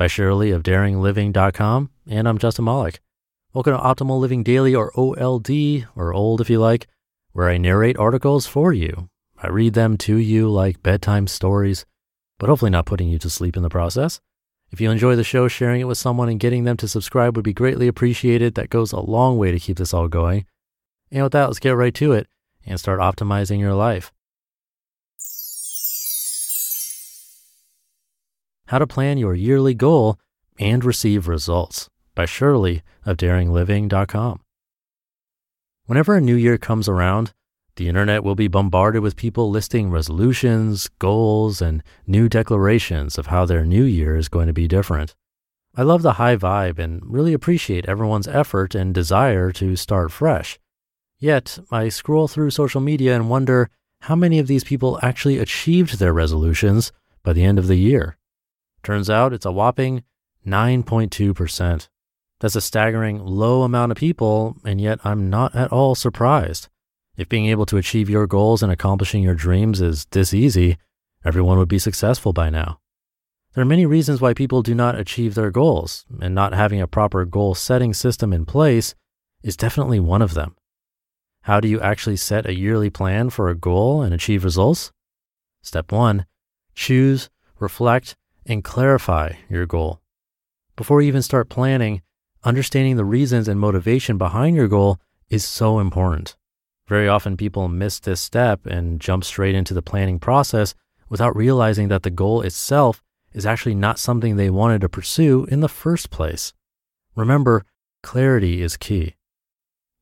by Shirley of daringliving.com. And I'm Justin Malik. Welcome to Optimal Living Daily, or OLD, or old if you like, where I narrate articles for you. I read them to you like bedtime stories, but hopefully not putting you to sleep in the process. If you enjoy the show, sharing it with someone and getting them to subscribe would be greatly appreciated. That goes a long way to keep this all going. And with that, let's get right to it and start optimizing your life. How to Plan Your Yearly Goal and Receive Results by Shirley of daringliving.com. Whenever a new year comes around, the internet will be bombarded with people listing resolutions, goals, and new declarations of how their new year is going to be different. I love the high vibe and really appreciate everyone's effort and desire to start fresh. Yet, I scroll through social media and wonder how many of these people actually achieved their resolutions by the end of the year. Turns out it's a whopping 9.2%. That's a staggering low amount of people, and yet I'm not at all surprised. If being able to achieve your goals and accomplishing your dreams is this easy, everyone would be successful by now. There are many reasons why people do not achieve their goals, and not having a proper goal setting system in place is definitely one of them. How do you actually set a yearly plan for a goal and achieve results? Step one, choose, reflect, and clarify your goal. Before you even start planning, understanding the reasons and motivation behind your goal is so important. Very often people miss this step and jump straight into the planning process without realizing that the goal itself is actually not something they wanted to pursue in the first place. Remember, clarity is key.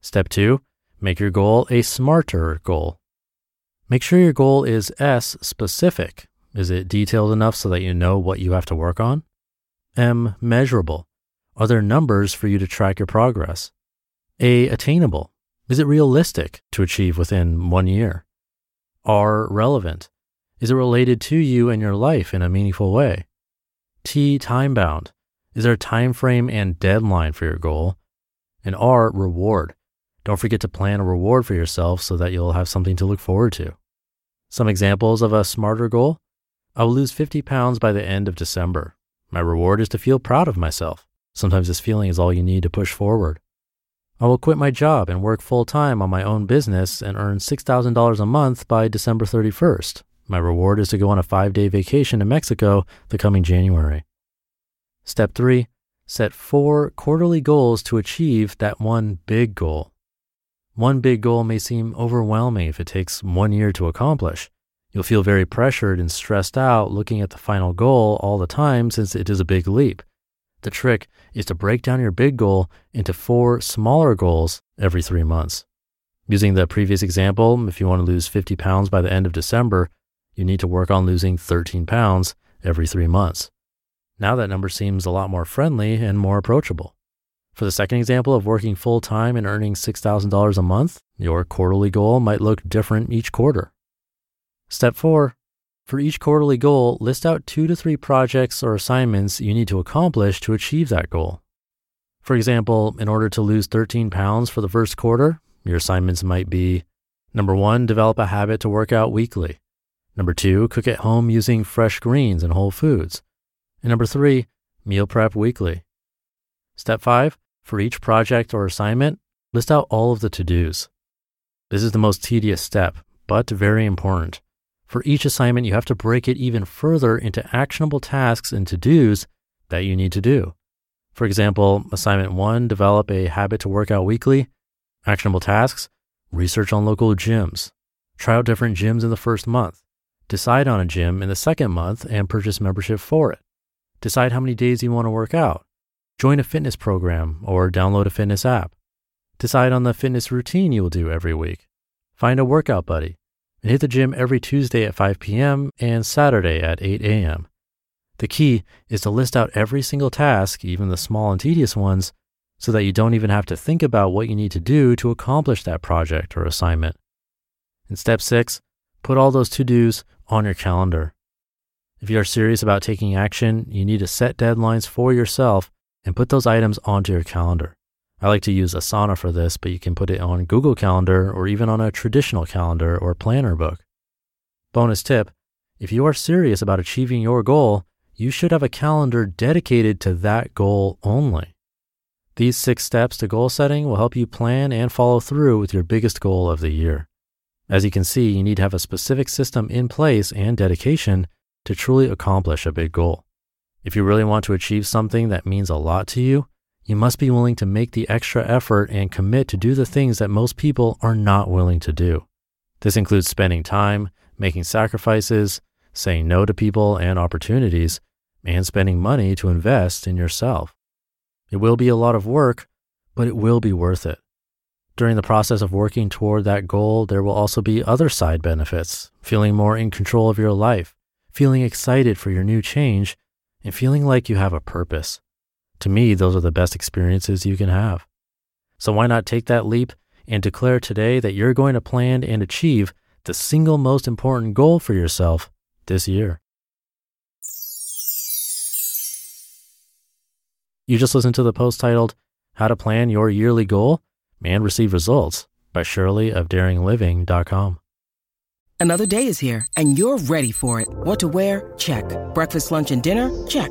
Step two, make your goal a smarter goal. Make sure your goal is S specific is it detailed enough so that you know what you have to work on? M. Measurable. Are there numbers for you to track your progress? A. Attainable. Is it realistic to achieve within one year? R. Relevant. Is it related to you and your life in a meaningful way? T. Time bound. Is there a time frame and deadline for your goal? And R. Reward. Don't forget to plan a reward for yourself so that you'll have something to look forward to. Some examples of a smarter goal I will lose 50 pounds by the end of December. My reward is to feel proud of myself. Sometimes this feeling is all you need to push forward. I will quit my job and work full time on my own business and earn $6,000 a month by December 31st. My reward is to go on a five day vacation to Mexico the coming January. Step three, set four quarterly goals to achieve that one big goal. One big goal may seem overwhelming if it takes one year to accomplish. You'll feel very pressured and stressed out looking at the final goal all the time since it is a big leap. The trick is to break down your big goal into four smaller goals every three months. Using the previous example, if you want to lose 50 pounds by the end of December, you need to work on losing 13 pounds every three months. Now that number seems a lot more friendly and more approachable. For the second example of working full time and earning $6,000 a month, your quarterly goal might look different each quarter. Step four, for each quarterly goal, list out two to three projects or assignments you need to accomplish to achieve that goal. For example, in order to lose 13 pounds for the first quarter, your assignments might be number one, develop a habit to work out weekly. Number two, cook at home using fresh greens and whole foods. And number three, meal prep weekly. Step five, for each project or assignment, list out all of the to dos. This is the most tedious step, but very important. For each assignment, you have to break it even further into actionable tasks and to dos that you need to do. For example, assignment one, develop a habit to work out weekly. Actionable tasks, research on local gyms. Try out different gyms in the first month. Decide on a gym in the second month and purchase membership for it. Decide how many days you want to work out. Join a fitness program or download a fitness app. Decide on the fitness routine you will do every week. Find a workout buddy and hit the gym every Tuesday at 5 p.m. and Saturday at 8 a.m. The key is to list out every single task, even the small and tedious ones, so that you don't even have to think about what you need to do to accomplish that project or assignment. In step six, put all those to dos on your calendar. If you are serious about taking action, you need to set deadlines for yourself and put those items onto your calendar. I like to use Asana for this, but you can put it on Google Calendar or even on a traditional calendar or planner book. Bonus tip if you are serious about achieving your goal, you should have a calendar dedicated to that goal only. These six steps to goal setting will help you plan and follow through with your biggest goal of the year. As you can see, you need to have a specific system in place and dedication to truly accomplish a big goal. If you really want to achieve something that means a lot to you, you must be willing to make the extra effort and commit to do the things that most people are not willing to do. This includes spending time, making sacrifices, saying no to people and opportunities, and spending money to invest in yourself. It will be a lot of work, but it will be worth it. During the process of working toward that goal, there will also be other side benefits feeling more in control of your life, feeling excited for your new change, and feeling like you have a purpose. To me, those are the best experiences you can have. So why not take that leap and declare today that you're going to plan and achieve the single most important goal for yourself this year? You just listened to the post titled How to Plan Your Yearly Goal and Receive Results by Shirley of DaringLiving.com. Another day is here and you're ready for it. What to wear? Check. Breakfast, lunch, and dinner? Check.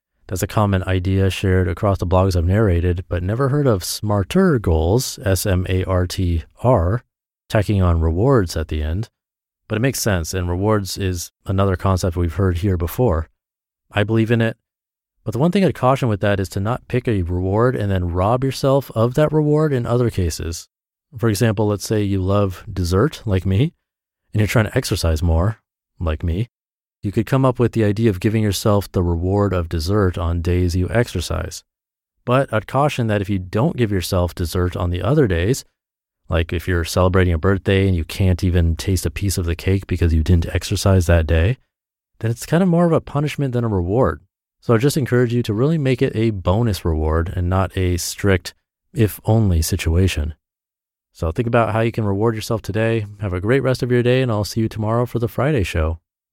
that's a common idea shared across the blogs I've narrated, but never heard of smarter goals, S M A R T R, tacking on rewards at the end. But it makes sense, and rewards is another concept we've heard here before. I believe in it, but the one thing I'd caution with that is to not pick a reward and then rob yourself of that reward in other cases. For example, let's say you love dessert, like me, and you're trying to exercise more, like me. You could come up with the idea of giving yourself the reward of dessert on days you exercise. But I'd caution that if you don't give yourself dessert on the other days, like if you're celebrating a birthday and you can't even taste a piece of the cake because you didn't exercise that day, then it's kind of more of a punishment than a reward. So I just encourage you to really make it a bonus reward and not a strict if only situation. So think about how you can reward yourself today. Have a great rest of your day, and I'll see you tomorrow for the Friday show